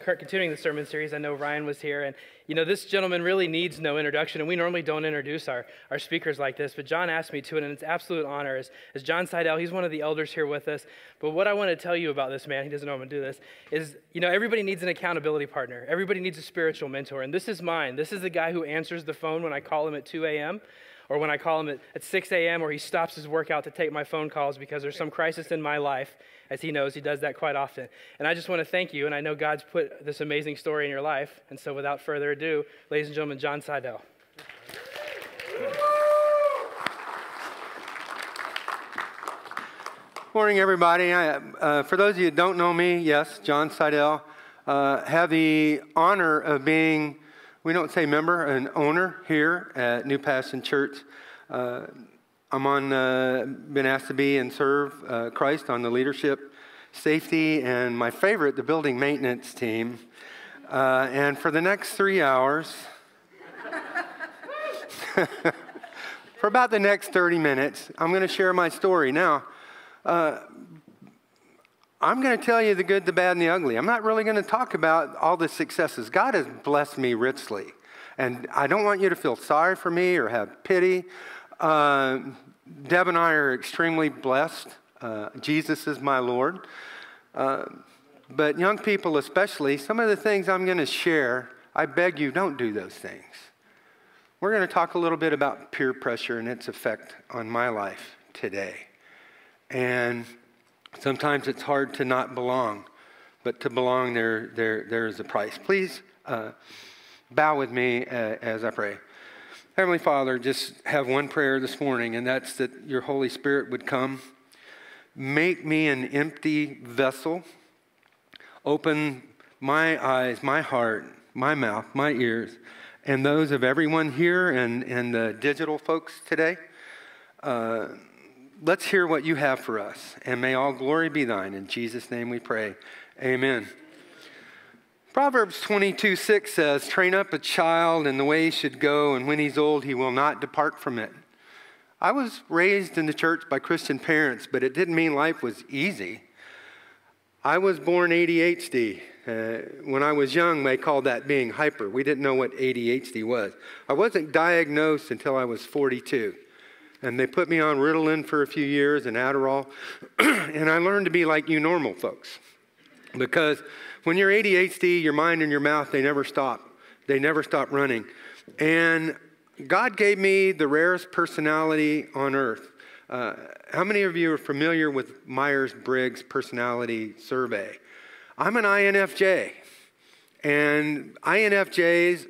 continuing the sermon series. I know Ryan was here, and you know, this gentleman really needs no introduction, and we normally don't introduce our, our speakers like this, but John asked me to, and it's absolute honor. As, as John Sidell, he's one of the elders here with us. But what I want to tell you about this man, he doesn't know I'm going to do this, is, you know, everybody needs an accountability partner. Everybody needs a spiritual mentor, and this is mine. This is the guy who answers the phone when I call him at 2 a.m or when I call him at, at 6 a.m., or he stops his workout to take my phone calls because there's some crisis in my life. As he knows, he does that quite often. And I just want to thank you, and I know God's put this amazing story in your life. And so, without further ado, ladies and gentlemen, John Sidell. Morning, everybody. I, uh, for those of you who don't know me, yes, John Sidell. Uh, have the honor of being we don't say member, an owner here at New Passion Church. Uh, I'm on, uh, been asked to be and serve uh, Christ on the leadership, safety, and my favorite, the building maintenance team. Uh, and for the next three hours, for about the next 30 minutes, I'm going to share my story. Now, uh, I'm going to tell you the good, the bad, and the ugly. I'm not really going to talk about all the successes. God has blessed me richly. And I don't want you to feel sorry for me or have pity. Uh, Deb and I are extremely blessed. Uh, Jesus is my Lord. Uh, but young people, especially, some of the things I'm going to share, I beg you, don't do those things. We're going to talk a little bit about peer pressure and its effect on my life today. And Sometimes it's hard to not belong, but to belong, there, there, there is a price. Please uh, bow with me uh, as I pray. Heavenly Father, just have one prayer this morning, and that's that your Holy Spirit would come. Make me an empty vessel. Open my eyes, my heart, my mouth, my ears, and those of everyone here and, and the digital folks today. Uh, let's hear what you have for us. And may all glory be thine. In Jesus' name we pray. Amen. Proverbs 22 6 says, Train up a child in the way he should go, and when he's old, he will not depart from it. I was raised in the church by Christian parents, but it didn't mean life was easy. I was born ADHD. Uh, when I was young, they called that being hyper. We didn't know what ADHD was. I wasn't diagnosed until I was 42 and they put me on Ritalin for a few years and Adderall, and I learned to be like you normal folks. Because when you're ADHD, your mind and your mouth, they never stop. They never stop running. And God gave me the rarest personality on earth. Uh, how many of you are familiar with Myers Briggs personality survey? I'm an INFJ, and INFJs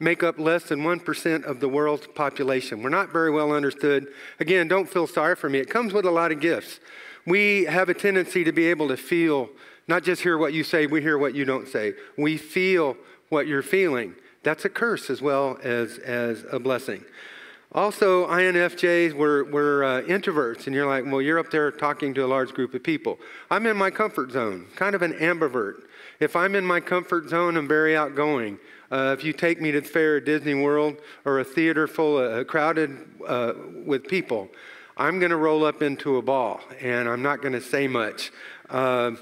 make up less than 1% of the world's population. We're not very well understood. Again, don't feel sorry for me. It comes with a lot of gifts. We have a tendency to be able to feel, not just hear what you say, we hear what you don't say. We feel what you're feeling. That's a curse as well as, as a blessing. Also, INFJs, we're, we're uh, introverts, and you're like, well, you're up there talking to a large group of people. I'm in my comfort zone, kind of an ambivert. If I'm in my comfort zone, I'm very outgoing. Uh, if you take me to the fair at Disney World or a theater full of uh, crowded uh, with people, I'm going to roll up into a ball and I'm not going to say much. Uh,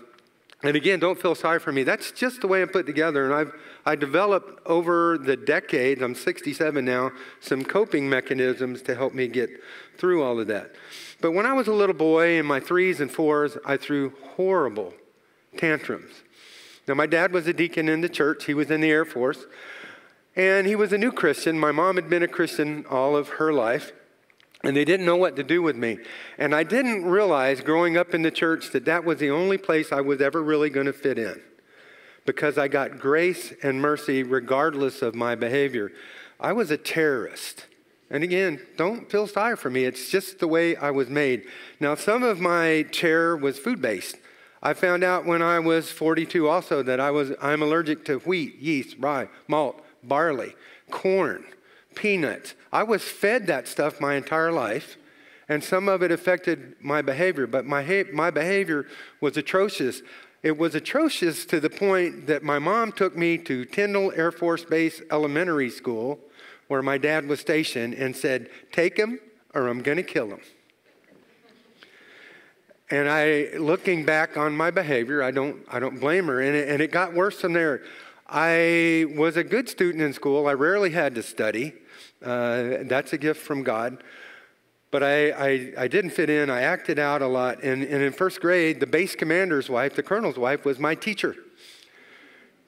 and again, don't feel sorry for me. That's just the way I'm put together. And I've I developed over the decades, I'm 67 now, some coping mechanisms to help me get through all of that. But when I was a little boy in my threes and fours, I threw horrible tantrums. Now, my dad was a deacon in the church, he was in the Air Force, and he was a new Christian. My mom had been a Christian all of her life, and they didn't know what to do with me. And I didn't realize growing up in the church that that was the only place I was ever really going to fit in because I got grace and mercy regardless of my behavior. I was a terrorist. And again, don't feel sorry for me. It's just the way I was made. Now, some of my terror was food based. I found out when I was 42 also that I was, I'm allergic to wheat, yeast, rye, malt, barley, corn, peanuts. I was fed that stuff my entire life, and some of it affected my behavior, but my, my behavior was atrocious. It was atrocious to the point that my mom took me to Tyndall Air Force Base Elementary School, where my dad was stationed, and said, Take him or I'm going to kill him. And I, looking back on my behavior, I don't, I don't blame her. And it, and it got worse from there. I was a good student in school. I rarely had to study. Uh, that's a gift from God. But I, I, I, didn't fit in. I acted out a lot. And, and in first grade, the base commander's wife, the colonel's wife, was my teacher.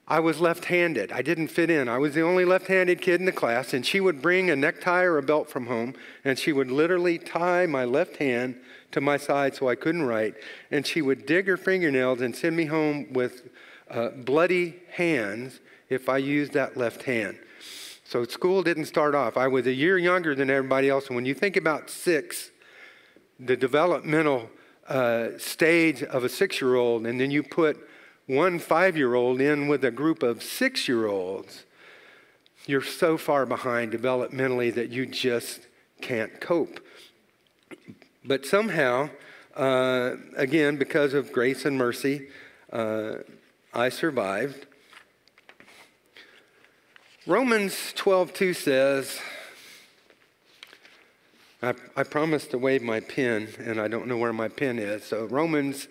I was left handed. I didn't fit in. I was the only left handed kid in the class, and she would bring a necktie or a belt from home, and she would literally tie my left hand to my side so I couldn't write, and she would dig her fingernails and send me home with uh, bloody hands if I used that left hand. So school didn't start off. I was a year younger than everybody else, and when you think about six, the developmental uh, stage of a six year old, and then you put one five year old in with a group of six year olds, you're so far behind developmentally that you just can't cope. But somehow, uh, again, because of grace and mercy, uh, I survived. Romans 12:2 says, I, I promised to wave my pen, and I don't know where my pen is. So Romans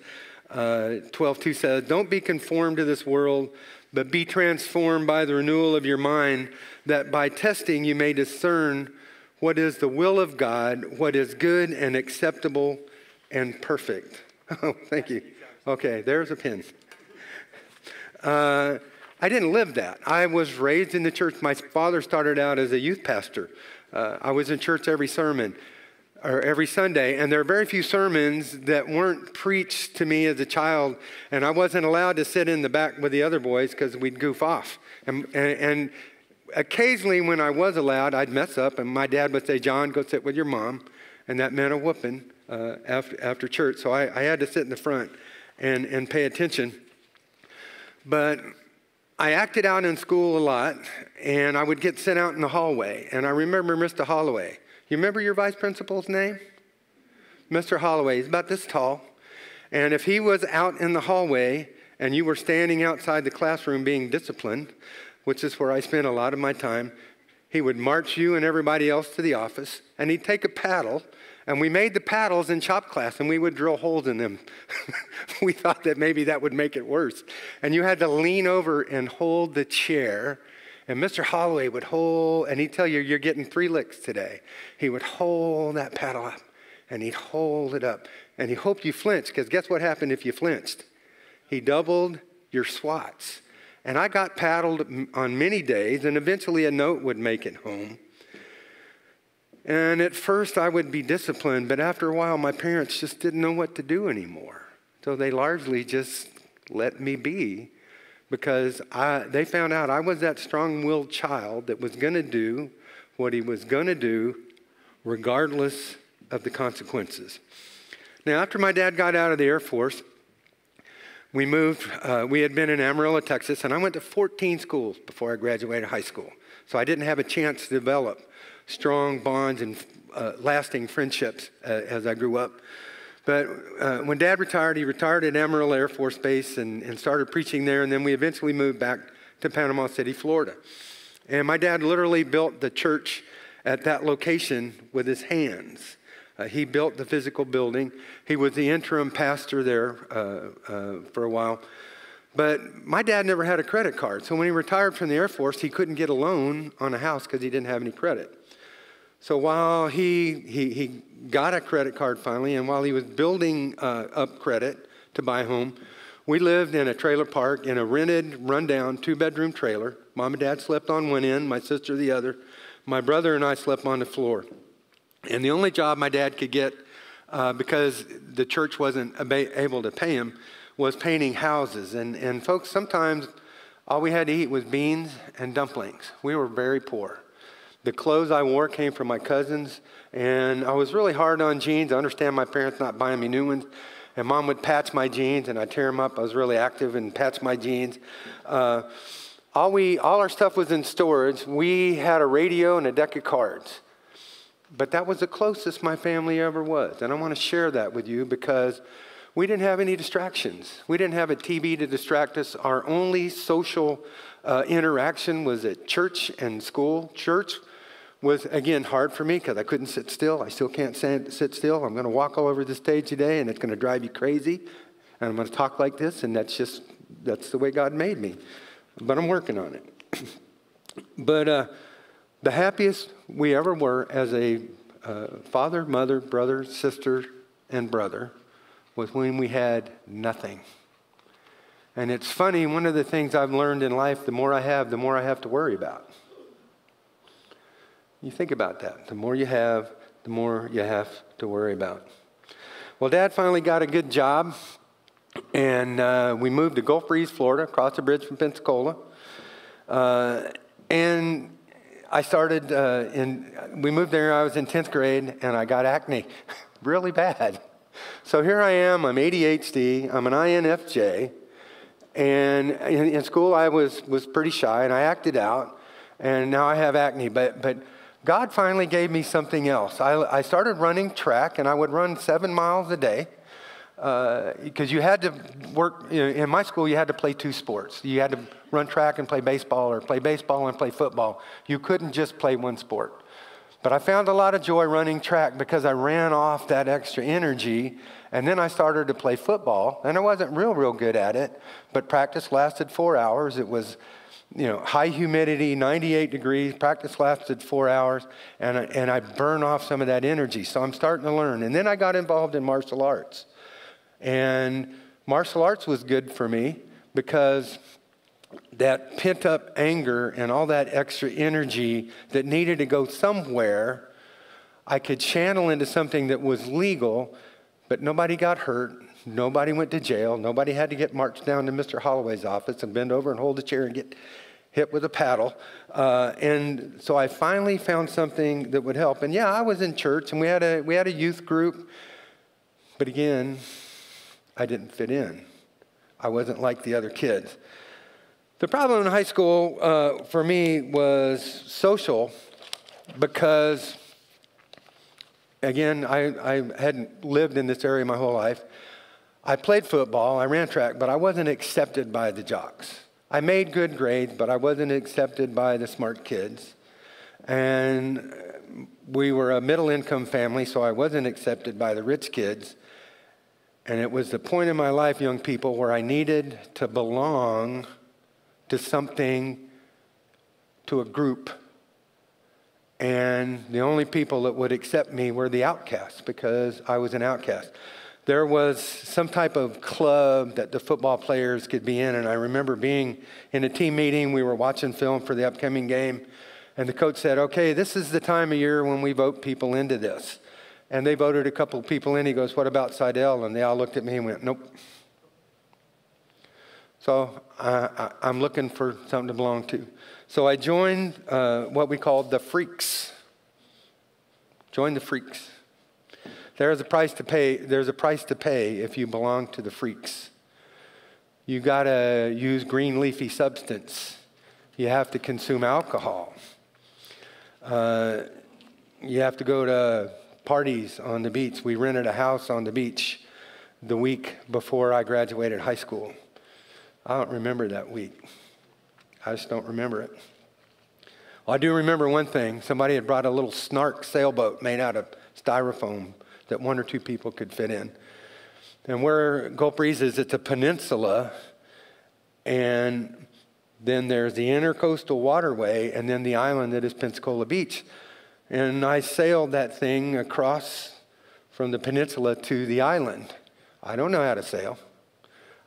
uh, 12 2 says, Don't be conformed to this world, but be transformed by the renewal of your mind, that by testing you may discern what is the will of God, what is good and acceptable and perfect. Oh, thank you. Okay, there's a pen. Uh, I didn't live that. I was raised in the church. My father started out as a youth pastor. Uh, I was in church every sermon or every Sunday, and there are very few sermons that weren't preached to me as a child, and I wasn't allowed to sit in the back with the other boys because we'd goof off. And, and, and, occasionally, when I was allowed, I'd mess up, and my dad would say, John, go sit with your mom, and that meant a whooping uh, after, after church. So I, I had to sit in the front and, and pay attention. But I acted out in school a lot, and I would get sent out in the hallway. And I remember Mr. Holloway. You remember your vice principal's name? Mr. Holloway. He's about this tall. And if he was out in the hallway and you were standing outside the classroom being disciplined, which is where I spent a lot of my time, he would march you and everybody else to the office, and he'd take a paddle, and we made the paddles in chop class, and we would drill holes in them. we thought that maybe that would make it worse. And you had to lean over and hold the chair and Mr. Holloway would hold, and he'd tell you, you're getting three licks today. He would hold that paddle up, and he'd hold it up. And he hoped you flinched, because guess what happened if you flinched? He doubled your swats. And I got paddled on many days, and eventually a note would make it home. And at first I would be disciplined, but after a while my parents just didn't know what to do anymore. So they largely just let me be because I, they found out I was that strong willed child that was going to do what he was going to do regardless of the consequences. Now, after my dad got out of the Air Force, we moved, uh, we had been in Amarillo, Texas, and I went to 14 schools before I graduated high school. So I didn't have a chance to develop strong bonds and uh, lasting friendships uh, as I grew up. But uh, when dad retired, he retired at Amarillo Air Force Base and, and started preaching there. And then we eventually moved back to Panama City, Florida. And my dad literally built the church at that location with his hands. Uh, he built the physical building. He was the interim pastor there uh, uh, for a while. But my dad never had a credit card. So when he retired from the Air Force, he couldn't get a loan on a house because he didn't have any credit. So while he, he, he got a credit card finally, and while he was building uh, up credit to buy a home, we lived in a trailer park in a rented, rundown two bedroom trailer. Mom and dad slept on one end, my sister the other. My brother and I slept on the floor. And the only job my dad could get, uh, because the church wasn't able to pay him, was painting houses. And, and folks, sometimes all we had to eat was beans and dumplings. We were very poor. The clothes I wore came from my cousins, and I was really hard on jeans. I understand my parents not buying me new ones. And mom would patch my jeans, and I'd tear them up. I was really active and patch my jeans. Uh, all, we, all our stuff was in storage. We had a radio and a deck of cards. But that was the closest my family ever was. And I want to share that with you because we didn't have any distractions. We didn't have a TV to distract us. Our only social uh, interaction was at church and school. Church was again hard for me because I couldn't sit still. I still can't sit still. I'm going to walk all over the stage today, and it's going to drive you crazy. And I'm going to talk like this, and that's just that's the way God made me. But I'm working on it. but uh, the happiest we ever were as a uh, father, mother, brother, sister, and brother was when we had nothing. And it's funny, one of the things I've learned in life, the more I have, the more I have to worry about. You think about that. The more you have, the more you have to worry about. Well, Dad finally got a good job, and uh, we moved to Gulf Breeze, Florida, across the bridge from Pensacola. Uh, and I started uh, in, we moved there, I was in 10th grade, and I got acne really bad. So here I am, I'm ADHD, I'm an INFJ, and in, in school I was, was pretty shy, and I acted out, and now I have acne. But, but God finally gave me something else. I, I started running track, and I would run seven miles a day because uh, you had to work you know, in my school you had to play two sports. You had to run track and play baseball or play baseball and play football. You couldn't just play one sport. But i found a lot of joy running track because i ran off that extra energy and then i started to play football and i wasn't real real good at it but practice lasted four hours. It was you know, high humidity, 98 degrees, practice lasted four hours, and I, and I burn off some of that energy. So I'm starting to learn. And then I got involved in martial arts. And martial arts was good for me because that pent up anger and all that extra energy that needed to go somewhere, I could channel into something that was legal, but nobody got hurt. Nobody went to jail. Nobody had to get marched down to Mr. Holloway's office and bend over and hold a chair and get hit with a paddle. Uh, and so I finally found something that would help. And yeah, I was in church and we had a, we had a youth group. But again, I didn't fit in. I wasn't like the other kids. The problem in high school uh, for me was social because, again, I, I hadn't lived in this area my whole life. I played football, I ran track, but I wasn't accepted by the jocks. I made good grades, but I wasn't accepted by the smart kids. And we were a middle income family, so I wasn't accepted by the rich kids. And it was the point in my life, young people, where I needed to belong to something, to a group. And the only people that would accept me were the outcasts because I was an outcast there was some type of club that the football players could be in. And I remember being in a team meeting, we were watching film for the upcoming game, and the coach said, Okay, this is the time of year when we vote people into this. And they voted a couple of people in. He goes, What about Sidell? And they all looked at me and went, Nope. So uh, I'm looking for something to belong to. So I joined uh, what we called the Freaks. Join the Freaks. There's a price to pay. There's a price to pay if you belong to the freaks. You got to use green leafy substance. You have to consume alcohol. Uh, you have to go to parties on the beach. We rented a house on the beach the week before I graduated high school. I don't remember that week. I just don't remember it. Well, I do remember one thing. Somebody had brought a little snark sailboat made out of styrofoam that one or two people could fit in. And where Gulf Breeze is, it's a peninsula, and then there's the intercoastal waterway, and then the island that is Pensacola Beach. And I sailed that thing across from the peninsula to the island. I don't know how to sail.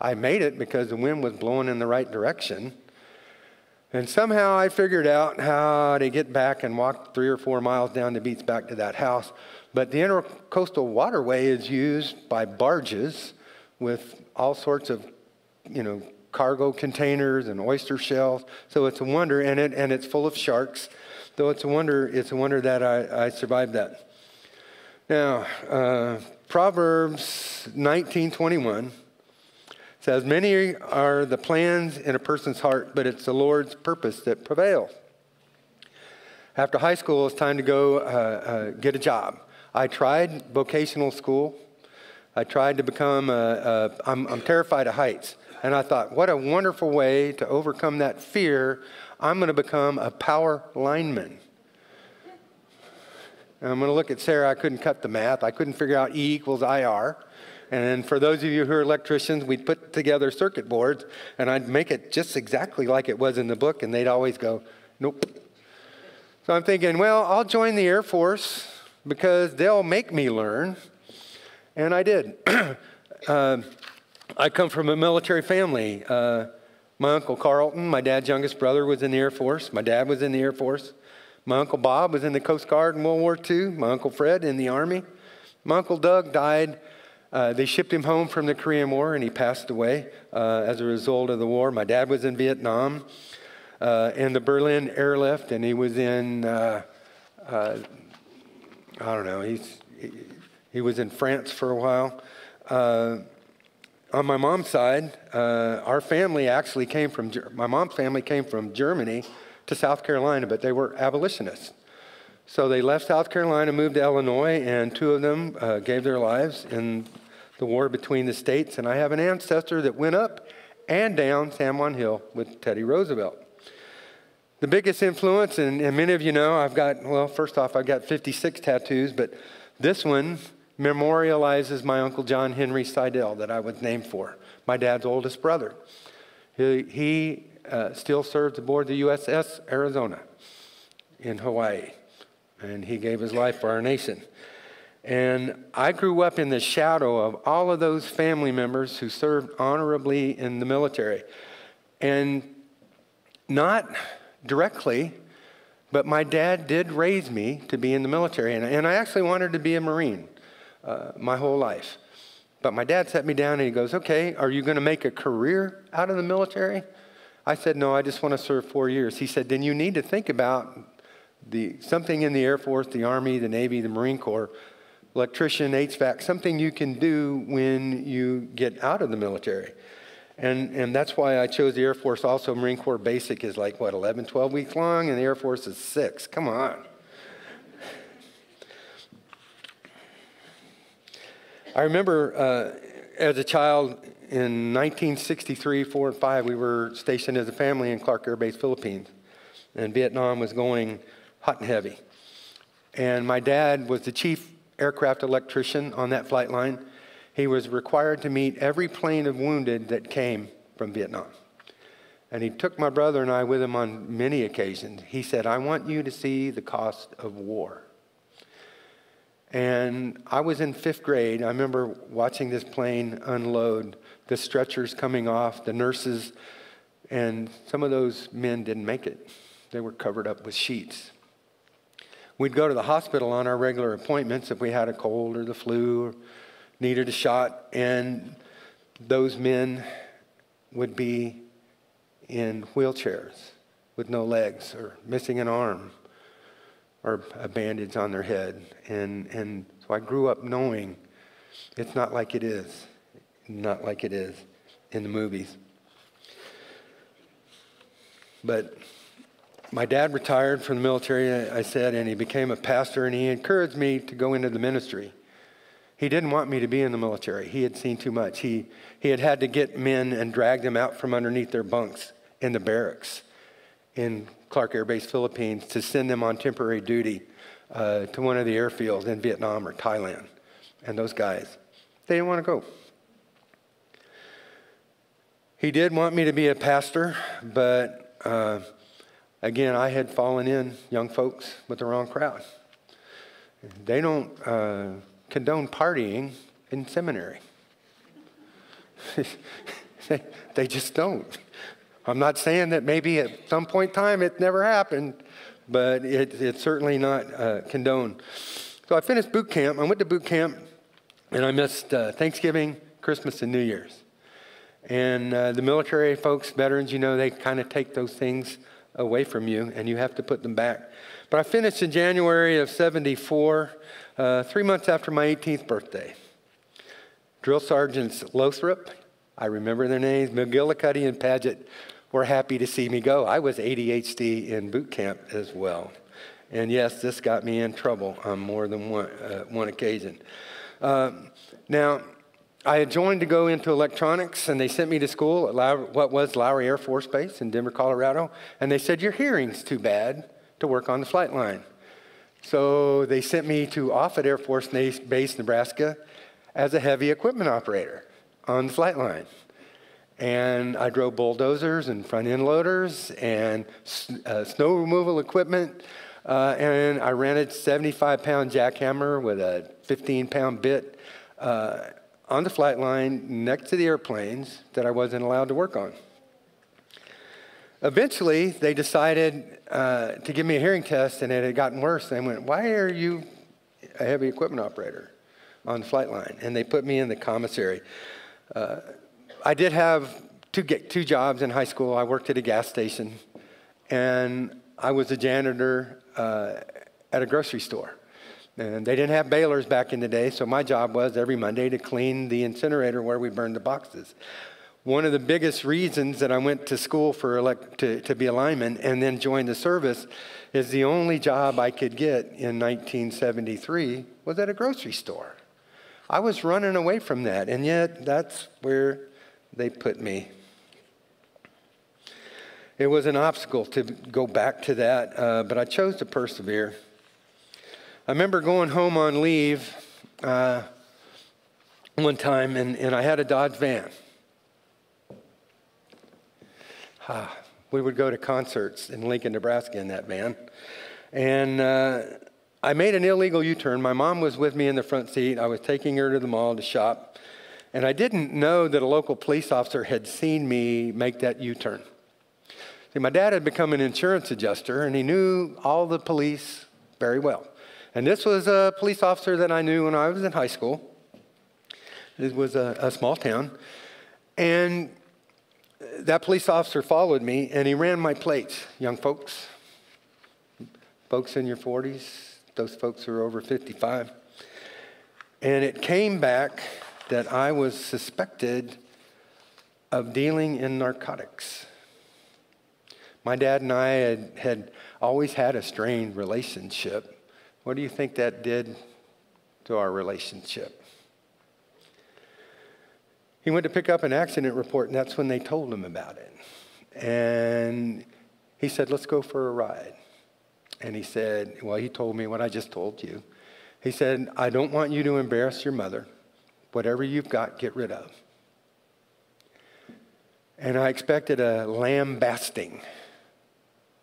I made it because the wind was blowing in the right direction. And somehow I figured out how to get back and walk three or four miles down the beach back to that house. But the intercoastal waterway is used by barges with all sorts of, you know, cargo containers and oyster shells. So it's a wonder, and it and it's full of sharks. Though it's a wonder, it's a wonder that I, I survived that. Now, uh, Proverbs 19:21 says, "Many are the plans in a person's heart, but it's the Lord's purpose that prevails." After high school, it's time to go uh, uh, get a job. I tried vocational school. I tried to become, a, a, I'm, I'm terrified of heights. And I thought, what a wonderful way to overcome that fear. I'm going to become a power lineman. And I'm going to look at Sarah. I couldn't cut the math. I couldn't figure out E equals IR. And for those of you who are electricians, we'd put together circuit boards and I'd make it just exactly like it was in the book, and they'd always go, nope. So I'm thinking, well, I'll join the Air Force because they'll make me learn. And I did. uh, I come from a military family. Uh, my uncle Carlton, my dad's youngest brother, was in the Air Force. My dad was in the Air Force. My uncle Bob was in the Coast Guard in World War II. My uncle Fred in the Army. My uncle Doug died. Uh, they shipped him home from the Korean War and he passed away uh, as a result of the war. My dad was in Vietnam uh, the Berlin airlift and he was in, uh, uh, I don't know, he's, he, he, was in France for a while. On my mom's side, our family actually came from, my mom's family came from Germany to South Carolina, but they were abolitionists. So they left South Carolina, moved to Illinois, and two of them uh, gave their lives in the war between the states. And I have an ancestor that went up and down San Juan Hill with Teddy Roosevelt. The biggest influence, and, and many of you know, I've got, well, first off, I've got 56 tattoos, but this one memorializes my Uncle John Henry Sidell that I was named for, my dad's oldest brother. He, he uh, still served aboard the USS Arizona in Hawaii, and he gave his life for our nation. And I grew up in the shadow of all of those family members who served honorably in the military. And not directly, but my dad did raise me to be in the military. And, and I actually wanted to be a Marine uh, my whole life. But my dad sat me down and he goes, Okay, are you going to make a career out of the military? I said, No, I just want to serve four years. He said, Then you need to think about the, something in the Air Force, the Army, the Navy, the Marine Corps, electrician, HVAC, something you can do when you get out of the military. And, and that's why I chose the Air Force. Also, Marine Corps basic is like, what, 11, 12 weeks long, and the Air Force is six. Come on. I remember uh, as a child in 1963, 4 and 5, we were stationed as a family in Clark Air Base, Philippines. And Vietnam was going hot and heavy. And my dad was the chief aircraft electrician on that flight line. He was required to meet every plane of wounded that came from Vietnam. And he took my brother and I with him on many occasions. He said, I want you to see the cost of war. And I was in fifth grade. I remember watching this plane unload, the stretchers coming off, the nurses, and some of those men didn't make it. They were covered up with sheets. We'd go to the hospital on our regular appointments if we had a cold or the flu or needed a shot, and those men would be in wheelchairs with no legs or missing an arm or a bandage on their head. And, and so I grew up knowing it's not like it is, not like it is in the movies. But my dad retired from the military, I said, and he became a pastor, and he encouraged me to go into the ministry. He didn't want me to be in the military. He had seen too much. He, he had had to get men and drag them out from underneath their bunks in the barracks in Clark Air Base, Philippines, to send them on temporary duty uh, to one of the airfields in Vietnam or Thailand. And those guys, they didn't want to go. He did want me to be a pastor, but uh, again, I had fallen in, young folks, with the wrong crowd. They don't uh, condone partying in seminary. they, just don't. I'm not saying that maybe at some point in time it never happened, but it, it's certainly not uh, condoned. So I finished boot camp. I went to boot camp, and I missed uh, Thanksgiving, Christmas, and New Year's. And uh, the military folks, veterans, you know, they kind of take those things away from you, and you have to put them back. But I finished in January of 74, uh, three months after my 18th birthday. Drill Sergeants Lothrop, I remember their names, McGillicuddy and Paget were happy to see me go. I was ADHD in boot camp as well. And yes, this got me in trouble on more than one, uh, one occasion. Um, now, I had joined to go into electronics, and they sent me to school at Low- what was Lowry Air Force Base in Denver, Colorado. And they said, Your hearing's too bad to work on the flight line. So they sent me to Offutt Air Force Base, Nebraska, as a heavy equipment operator on the flight line. And I drove bulldozers and front end loaders and uh, snow removal equipment. Uh, and I rented 75 pound jackhammer with a 15 pound bit uh, on the flight line next to the airplanes that I wasn't allowed to work on. Eventually, they decided uh, to give me a hearing test, and it had gotten worse. They went, Why are you a heavy equipment operator on the flight line? And they put me in the commissary. Uh, I did have two, two jobs in high school. I worked at a gas station, and I was a janitor uh, at a grocery store. And they didn't have balers back in the day, so my job was every Monday to clean the incinerator where we burned the boxes. One of the biggest reasons that I went to school for elect, to, to be a lineman and then joined the service is the only job I could get in 1973 was at a grocery store. I was running away from that, and yet that's where they put me. It was an obstacle to go back to that, uh, but I chose to persevere. I remember going home on leave uh, one time, and, and I had a Dodge van. Ah, we would go to concerts in Lincoln, Nebraska in that van. And uh, I made an illegal U turn. My mom was with me in the front seat. I was taking her to the mall to shop. And I didn't know that a local police officer had seen me make that U turn. See, my dad had become an insurance adjuster, and he knew all the police very well. And this was a police officer that I knew when I was in high school. It was a, a small town. And that police officer followed me and he ran my plates, young folks, folks in your 40s, those folks who are over 55. And it came back that I was suspected of dealing in narcotics. My dad and I had, had always had a strained relationship. What do you think that did to our relationship? He went to pick up an accident report, and that's when they told him about it. And he said, Let's go for a ride. And he said, Well, he told me what I just told you. He said, I don't want you to embarrass your mother. Whatever you've got, get rid of. And I expected a lambasting.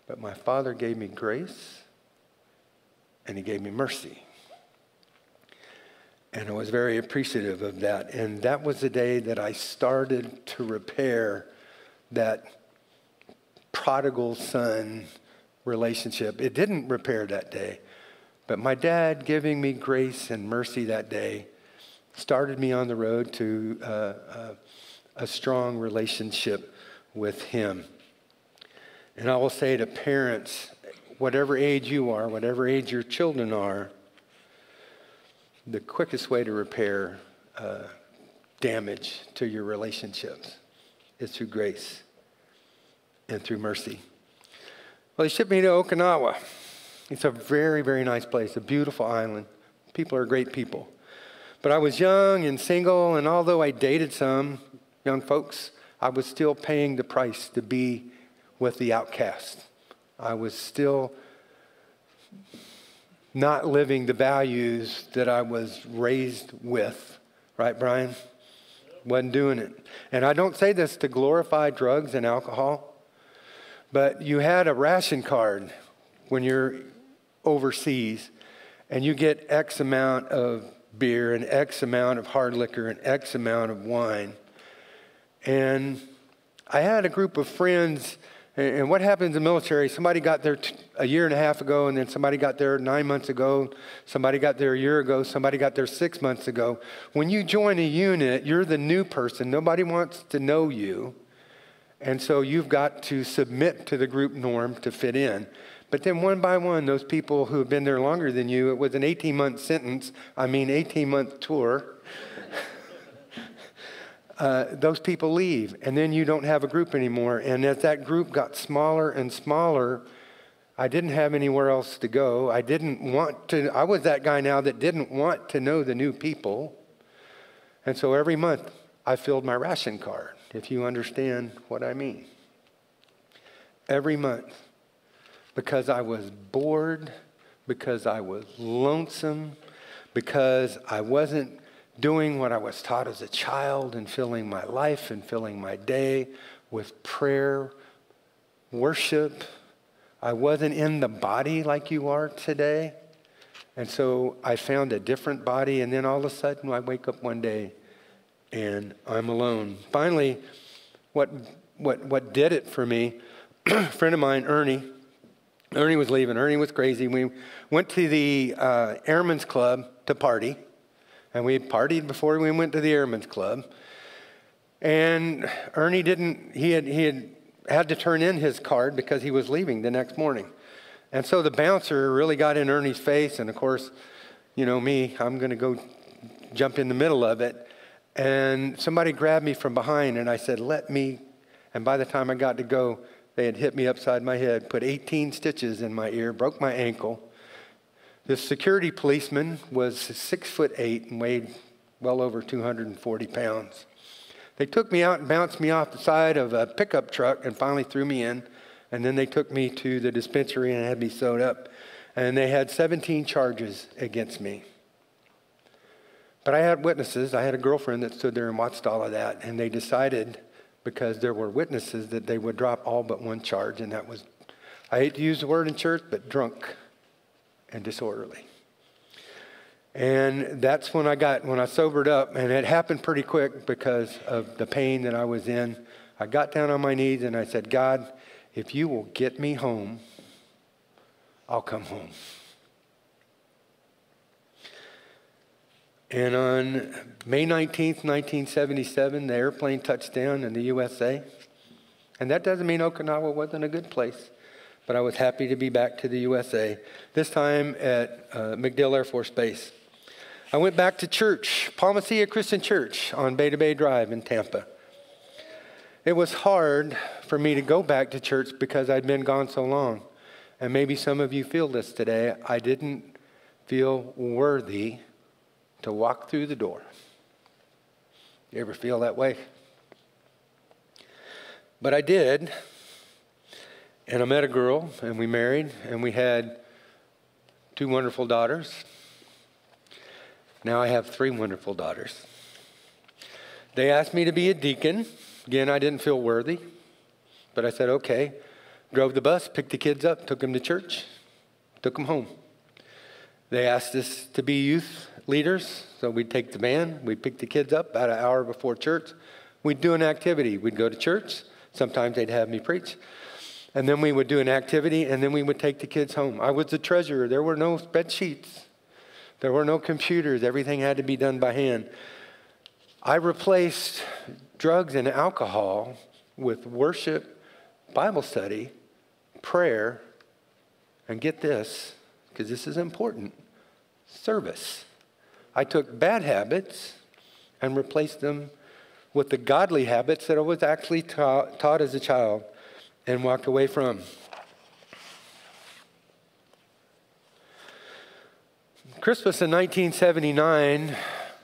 But my father gave me grace and he gave me mercy. And I was very appreciative of that. And that was the day that I started to repair that prodigal son relationship. It didn't repair that day, but my dad giving me grace and mercy that day started me on the road to uh, uh, a strong relationship with him. And I will say to parents, whatever age you are, whatever age your children are, the quickest way to repair uh, damage to your relationships is through grace and through mercy. Well, they shipped me to Okinawa. It's a very, very nice place, a beautiful island. People are great people. But I was young and single, and although I dated some young folks, I was still paying the price to be with the outcast. I was still not living the values that I was raised with. Right, Brian? Wasn't doing it. And I don't say this to glorify drugs and alcohol, but you had a ration card when you're overseas and you get X amount of beer and X amount of hard liquor and X amount of wine. And I had a group of friends and what happens in the military, somebody got there a year and a half ago, and then somebody got there nine months ago, somebody got there a year ago, somebody got there six months ago. When you join a unit, you're the new person. Nobody wants to know you. And so you've got to submit to the group norm to fit in. But then one by one, those people who have been there longer than you, it was an 18 month sentence, I mean, 18 month tour uh, those people leave, and then you don't have a group anymore. And as that group got smaller and smaller, I didn't have anywhere else to go. I didn't want to, I was that guy now that didn't want to know the new people. And so every month I filled my ration card, if you understand what I mean. Every month. Because I was bored because I was lonesome, because I wasn't doing what I was taught as a child and filling my life and filling my day with prayer, worship. I wasn't in the body like you are today. And so I found a different body, and then all of a sudden I wake up one day and I'm alone. Finally, what, what, what did it for me, a friend of mine, Ernie, Ernie was leaving. Ernie was crazy. We went to the uh, Airmen's Club to party, and we partied before we went to the Airmen's Club. And Ernie didn't, he had, he had had to turn in his card because he was leaving the next morning. And so the bouncer really got in Ernie's face, and of course, you know me, I'm going to go jump in the middle of it. And somebody grabbed me from behind, and I said, Let me. And by the time I got to go, they had hit me upside my head, put 18 stitches in my ear, broke my ankle. This security policeman was six foot eight and weighed well over 240 pounds. They took me out and bounced me off the side of a pickup truck and finally threw me in. And then they took me to the dispensary and had me sewed up. And they had 17 charges against me. But I had witnesses. I had a girlfriend that stood there and watched all of that. And they decided because there were witnesses that they would drop all but one charge, and that was, I hate to use the word in church, but drunk and disorderly. And that's when I got, when I sobered up, and it happened pretty quick because of the pain that I was in. I got down on my knees and I said, God, if you will get me home, I'll come home. And on May 19th, 1977, the airplane touched down in the USA. And that doesn't mean Okinawa wasn't a good place, but I was happy to be back to the USA, this time at uh, MacDill Air Force Base. I went back to church, Palma Ceia Christian Church on to Bay Drive in Tampa. It was hard for me to go back to church because I'd been gone so long. And maybe some of you feel this today. I didn't feel worthy to walk through the door. You ever feel that way? But I did. And I met a girl, and we married, and we had two wonderful daughters. Now I have three wonderful daughters. They asked me to be a deacon. Again, I didn't feel worthy, but I said, okay. Drove the bus, picked the kids up, took them to church, took them home. They asked us to be youth leaders. So we'd take the van, we'd pick the kids up about an hour before church. We'd do an activity. We'd go to church. Sometimes they'd have me preach. And then we would do an activity, and then we would take the kids home. I was the treasurer. There were no spreadsheets, there were no computers. Everything had to be done by hand. I replaced drugs and alcohol with worship, Bible study, prayer, and get this, because this is important service. I took bad habits and replaced them with the godly habits that I was actually taught, taught as a child and walked away from. Christmas in 1979,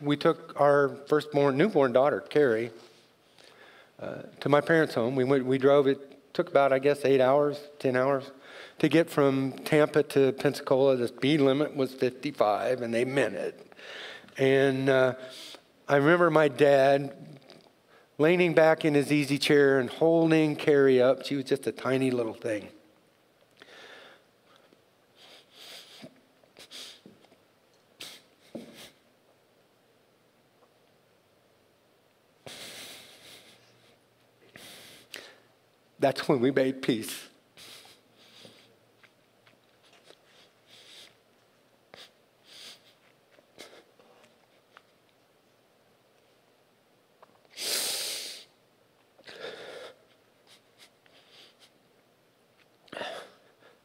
we took our firstborn, newborn daughter, Carrie, uh, to my parents' home. We, went, we drove, it took about, I guess, eight hours, 10 hours to get from Tampa to Pensacola. The speed limit was 55, and they meant it. And uh, I remember my dad leaning back in his easy chair and holding Carrie up. She was just a tiny little thing. That's when we made peace.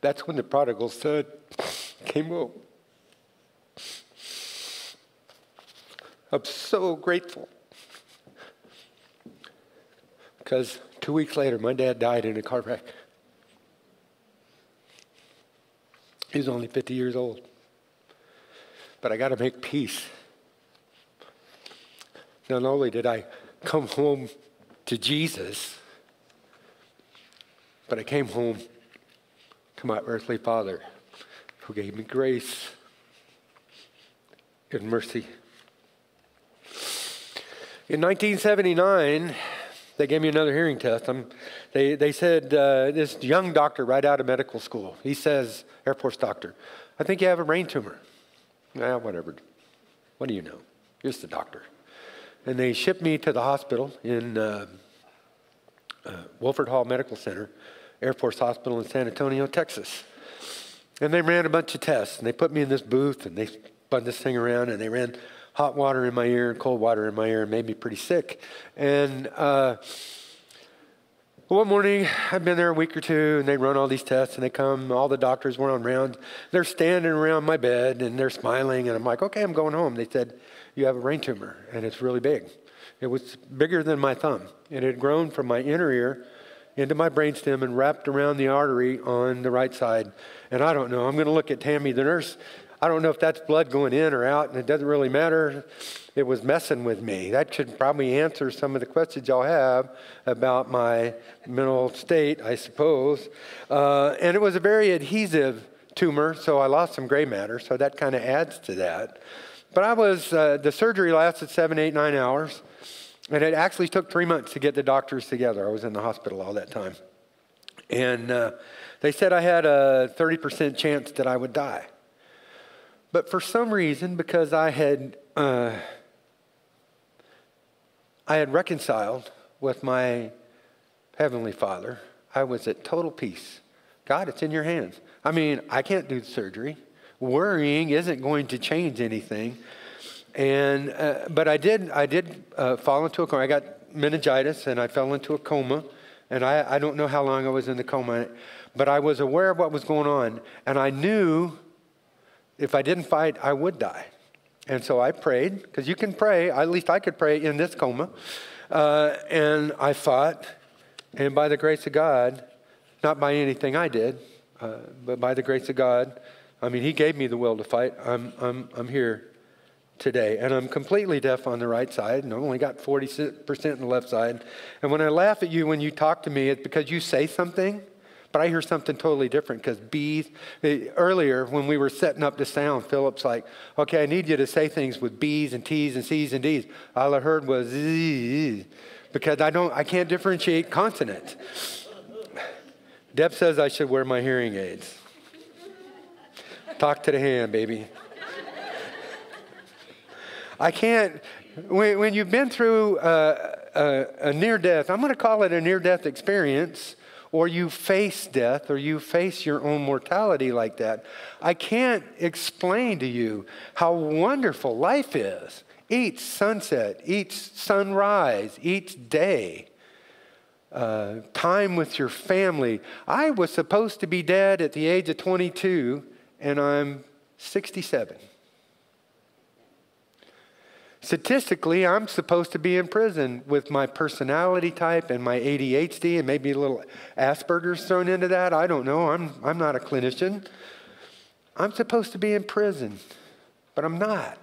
That's when the prodigal son came home. I'm so grateful. Because two weeks later, my dad died in a car wreck. He was only 50 years old. But I got to make peace. Not only did I come home to Jesus, but I came home to my earthly father who gave me grace and mercy. In 1979, they gave me another hearing test. I'm, they, they said, uh, this young doctor right out of medical school, he says, Air Force doctor, I think you have a brain tumor. Yeah, whatever. What do you know? You're just a doctor. And they shipped me to the hospital in uh, uh, Wilford Hall Medical Center, Air Force Hospital in San Antonio, Texas. And they ran a bunch of tests, and they put me in this booth, and they spun this thing around, and they ran hot water in my ear and cold water in my ear, and made me pretty sick. And uh, one morning, I've been there a week or two, and they run all these tests, and they come. All the doctors were on rounds. They're standing around my bed, and they're smiling, and I'm like, "Okay, I'm going home." They said, "You have a brain tumor, and it's really big. It was bigger than my thumb. It had grown from my inner ear into my brainstem and wrapped around the artery on the right side. And I don't know. I'm going to look at Tammy, the nurse. I don't know if that's blood going in or out, and it doesn't really matter. It was messing with me. That should probably answer some of the questions y'all have about my mental state, I suppose. Uh, and it was a very adhesive tumor, so I lost some gray matter, so that kind of adds to that. But I was, uh, the surgery lasted seven, eight, nine hours. And it actually took three months to get the doctors together. I was in the hospital all that time. And uh, they said I had a 30% chance that I would die. But for some reason, because I had, uh, I had reconciled with my Heavenly Father, I was at total peace. God, it's in your hands. I mean, I can't do the surgery. Worrying isn't going to change anything. And uh, but I did I did uh, fall into a coma. I got meningitis and I fell into a coma, and I I don't know how long I was in the coma, but I was aware of what was going on, and I knew if I didn't fight, I would die. And so I prayed because you can pray. At least I could pray in this coma, uh, and I fought, and by the grace of God, not by anything I did, uh, but by the grace of God. I mean, He gave me the will to fight. I'm I'm I'm here today. And I'm completely deaf on the right side, and I've only got 40% on the left side. And when I laugh at you when you talk to me, it's because you say something, but I hear something totally different because bees, eh, earlier when we were setting up the sound, Philip's like, okay, I need you to say things with B's and T's and C's and D's. All I heard was Z because I don't, I can't differentiate consonants. Deb says I should wear my hearing aids. Talk to the hand, baby. I can't, when, when you've been through a, a, a near death, I'm going to call it a near death experience, or you face death, or you face your own mortality like that, I can't explain to you how wonderful life is. Each sunset, each sunrise, each day. Uh, time with your family. I was supposed to be dead at the age of 22, and I'm 67. Statistically, I'm supposed to be in prison with my personality type and my ADHD and maybe a little Asperger's thrown into that. I don't know. I'm, I'm not a clinician. I'm supposed to be in prison, but I'm not.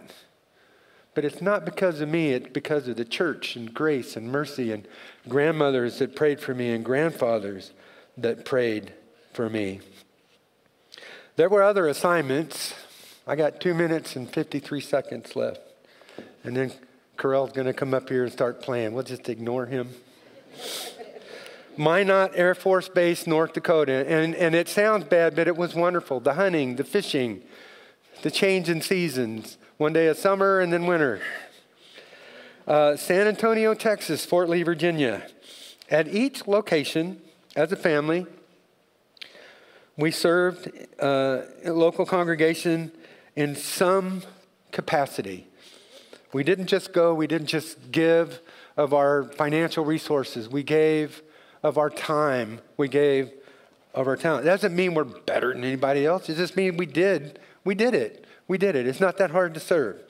But it's not because of me, it's because of the church and grace and mercy and grandmothers that prayed for me and grandfathers that prayed for me. There were other assignments. I got two minutes and 53 seconds left. And then Carell's going to come up here and start playing. We'll just ignore him. Minot Air Force Base, North Dakota. And, and it sounds bad, but it was wonderful. The hunting, the fishing, the change in seasons. One day of summer and then winter. Uh, San Antonio, Texas, Fort Lee, Virginia. At each location, as a family, we served uh, a local congregation in some capacity. We didn't just go, we didn't just give of our financial resources. We gave of our time. We gave of our talent. It doesn't mean we're better than anybody else. It just means we did. We did it. We did it. It's not that hard to serve.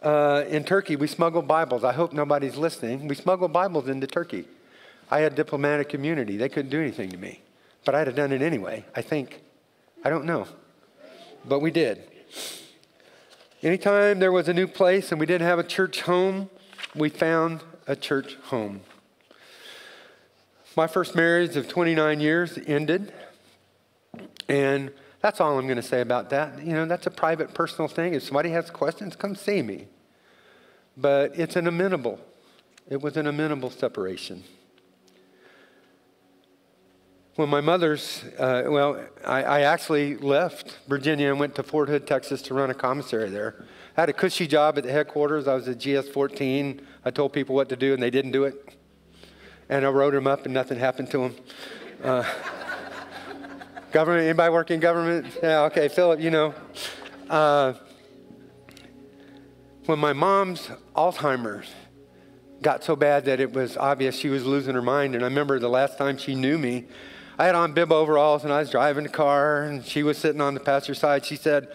Uh, in Turkey, we smuggled Bibles. I hope nobody's listening. We smuggled Bibles into Turkey. I had diplomatic immunity. They couldn't do anything to me. But I'd have done it anyway, I think. I don't know. But we did. Anytime there was a new place and we didn't have a church home, we found a church home. My first marriage of 29 years ended, and That's all I'm going to say about that. You know, that's a private, personal thing. If somebody has questions, come see me. But it's an amenable. It was an amenable separation. When my mother's, uh, well, I, I, actually left Virginia and went to Fort Hood, Texas to run a commissary there. I had a cushy job at the headquarters. I was a GS 14. I told people what to do and they didn't do it. And I wrote them up and nothing happened to them. Uh, government, anybody work in government? Yeah, okay, Philip, you know. Uh, when my mom's Alzheimer's got so bad that it was obvious she was losing her mind, and I remember the last time she knew me, I had on bib overalls and I was driving the car, and she was sitting on the passenger side. She said,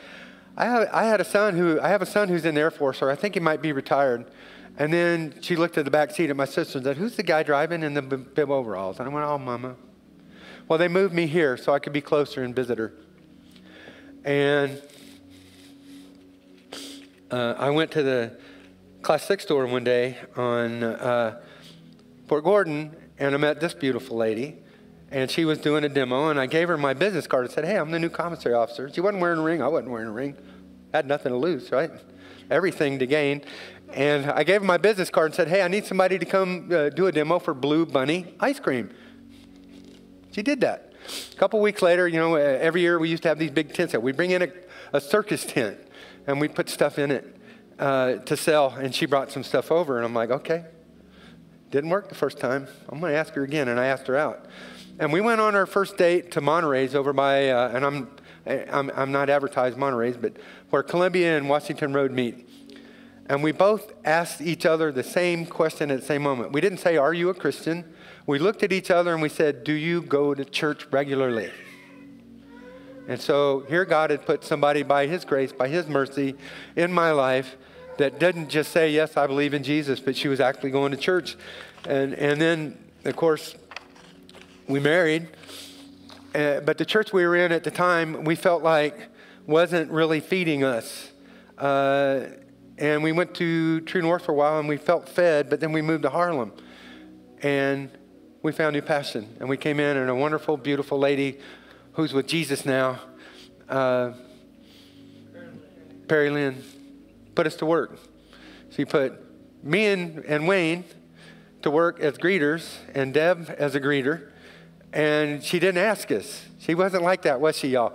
I have, I had a son who, I have a son who's in the Air Force, or I think he might be retired. And then she looked at the back seat of my sister and said, Who's the guy driving in the bib overalls? And I went, Oh, mama. Well, they moved me here so I could be closer and visit her. And uh, I went to the class six store one day on uh, Fort Gordon, and I met this beautiful lady. And she was doing a demo, and I gave her my business card and said, Hey, I'm the new commissary officer. She wasn't wearing a ring. I wasn't wearing a ring. I had nothing to lose, right? Everything to gain. And I gave her my business card and said, Hey, I need somebody to come uh, do a demo for Blue Bunny ice cream. She did that. A couple weeks later, you know, uh, every year we used to have these big tents. We'd bring in a, a circus tent and we'd put stuff in it uh, to sell. And she brought some stuff over, and I'm like, Okay. Didn't work the first time. I'm going to ask her again. And I asked her out. And we went on our first date to Monterey's over by, uh, and I'm, I'm, I'm not advertised Monterey's, but where Columbia and Washington Road meet. And we both asked each other the same question at the same moment. We didn't say, Are you a Christian? We looked at each other and we said, Do you go to church regularly? And so here God had put somebody by His grace, by His mercy in my life that didn't just say, Yes, I believe in Jesus, but she was actually going to church. And, and then, of course, we married. Uh, but the church we were in at the time, we felt like wasn't really feeding us. Uh, and we went to True North for a while and we felt fed, but then we moved to Harlem. And we found new passion. And we came in and a wonderful, beautiful lady who's with Jesus now, uh, Perry Lynn, put us to work. She put me and, and Wayne to work as greeters and Deb as a greeter. And she didn't ask us. She wasn't like that, was she, y'all?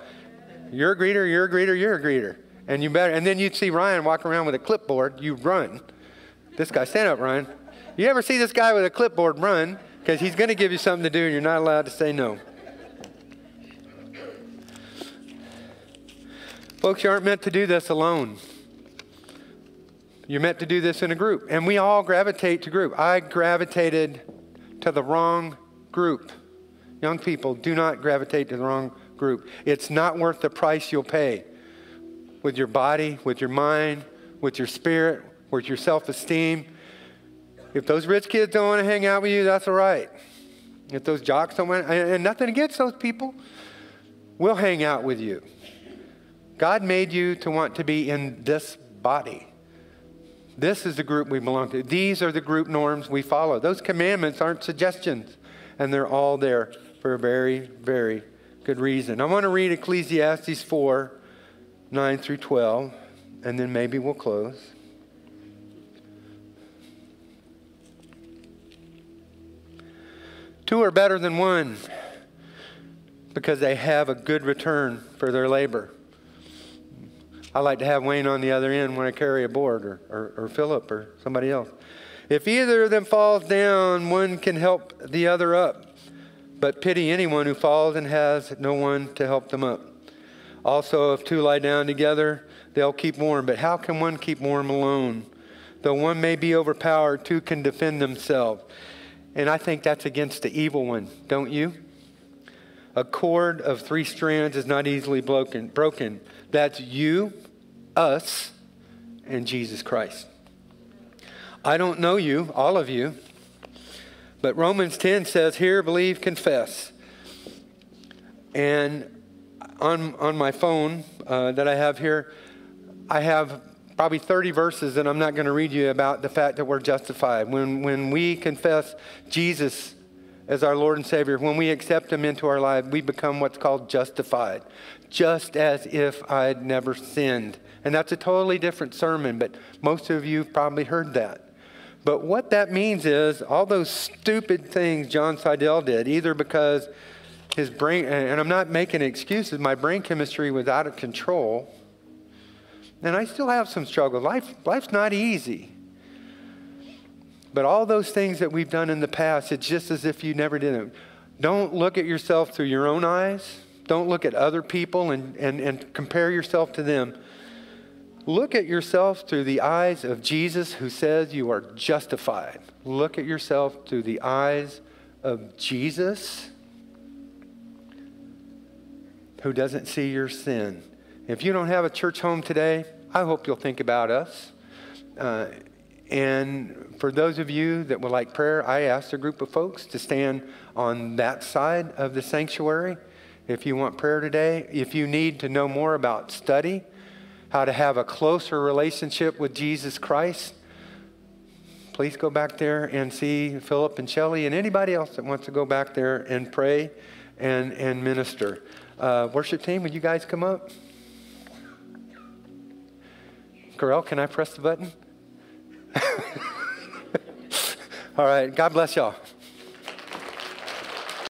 You're a greeter, you're a greeter, you're a greeter. And you better, and then you'd see Ryan walking around with a clipboard, you run. This guy, stand up, Ryan. You ever see this guy with a clipboard run? Because he's going to give you something to do and you're not allowed to say no. Folks, you aren't meant to do this alone. You're meant to do this in a group. And we all gravitate to group. I gravitated to the wrong group. Young people, do not gravitate to the wrong group. It's not worth the price you'll pay with your body, with your mind, with your spirit, with your self esteem. If those rich kids don't want to hang out with you, that's all right. If those jocks don't want, and nothing against those people, we'll hang out with you. God made you to want to be in this body. This is the group we belong to. These are the group norms we follow. Those commandments aren't suggestions, and they're all there for a very, very good reason. I want to read Ecclesiastes 4 9 through 12, and then maybe we'll close. Two are better than one because they have a good return for their labor. I like to have Wayne on the other end when I carry a board, or, or, or Philip, or somebody else. If either of them falls down, one can help the other up but pity anyone who falls and has no one to help them up. Also, if two lie down together, they'll keep warm. But how can one keep warm alone? Though one may be overpowered, two can defend themselves. And I think that's against the evil one, don't you? A cord of three strands is not easily broken. broken. That's you, us, and Jesus Christ. I don't know you, all of you. But Romans 10 says, Hear, believe, confess. And on, on my phone uh, that I have here, I have probably 30 verses that I'm not going to read you about the fact that we're justified. When, when we confess Jesus as our Lord and Savior, when we accept Him into our life, we become what's called justified, just as if I'd never sinned. And that's a totally different sermon, but most of you probably heard that. But what that means is all those stupid things John Sidell did, either because his brain, and I'm not making excuses, my brain chemistry was out of control. And I still have some struggle. Life, life's not easy. But all those things that we've done in the past, it's just as if you never did them. Don't look at yourself through your own eyes. Don't look at other people and, and, and compare yourself to them. Look at yourself through the eyes of Jesus who says you are justified. Look at yourself through the eyes of Jesus who doesn't see your sin. If you don't have a church home today, I hope you'll think about us. Uh, and for those of you that would like prayer, I asked a group of folks to stand on that side of the sanctuary. If you want prayer today, if you need to know more about study, how to have a closer relationship with Jesus Christ, please go back there and see Philip and Shelley and anybody else that wants to go back there and pray and, and minister. Uh, worship team, would you guys come up? Corel, can I press the button? All right. God bless y'all.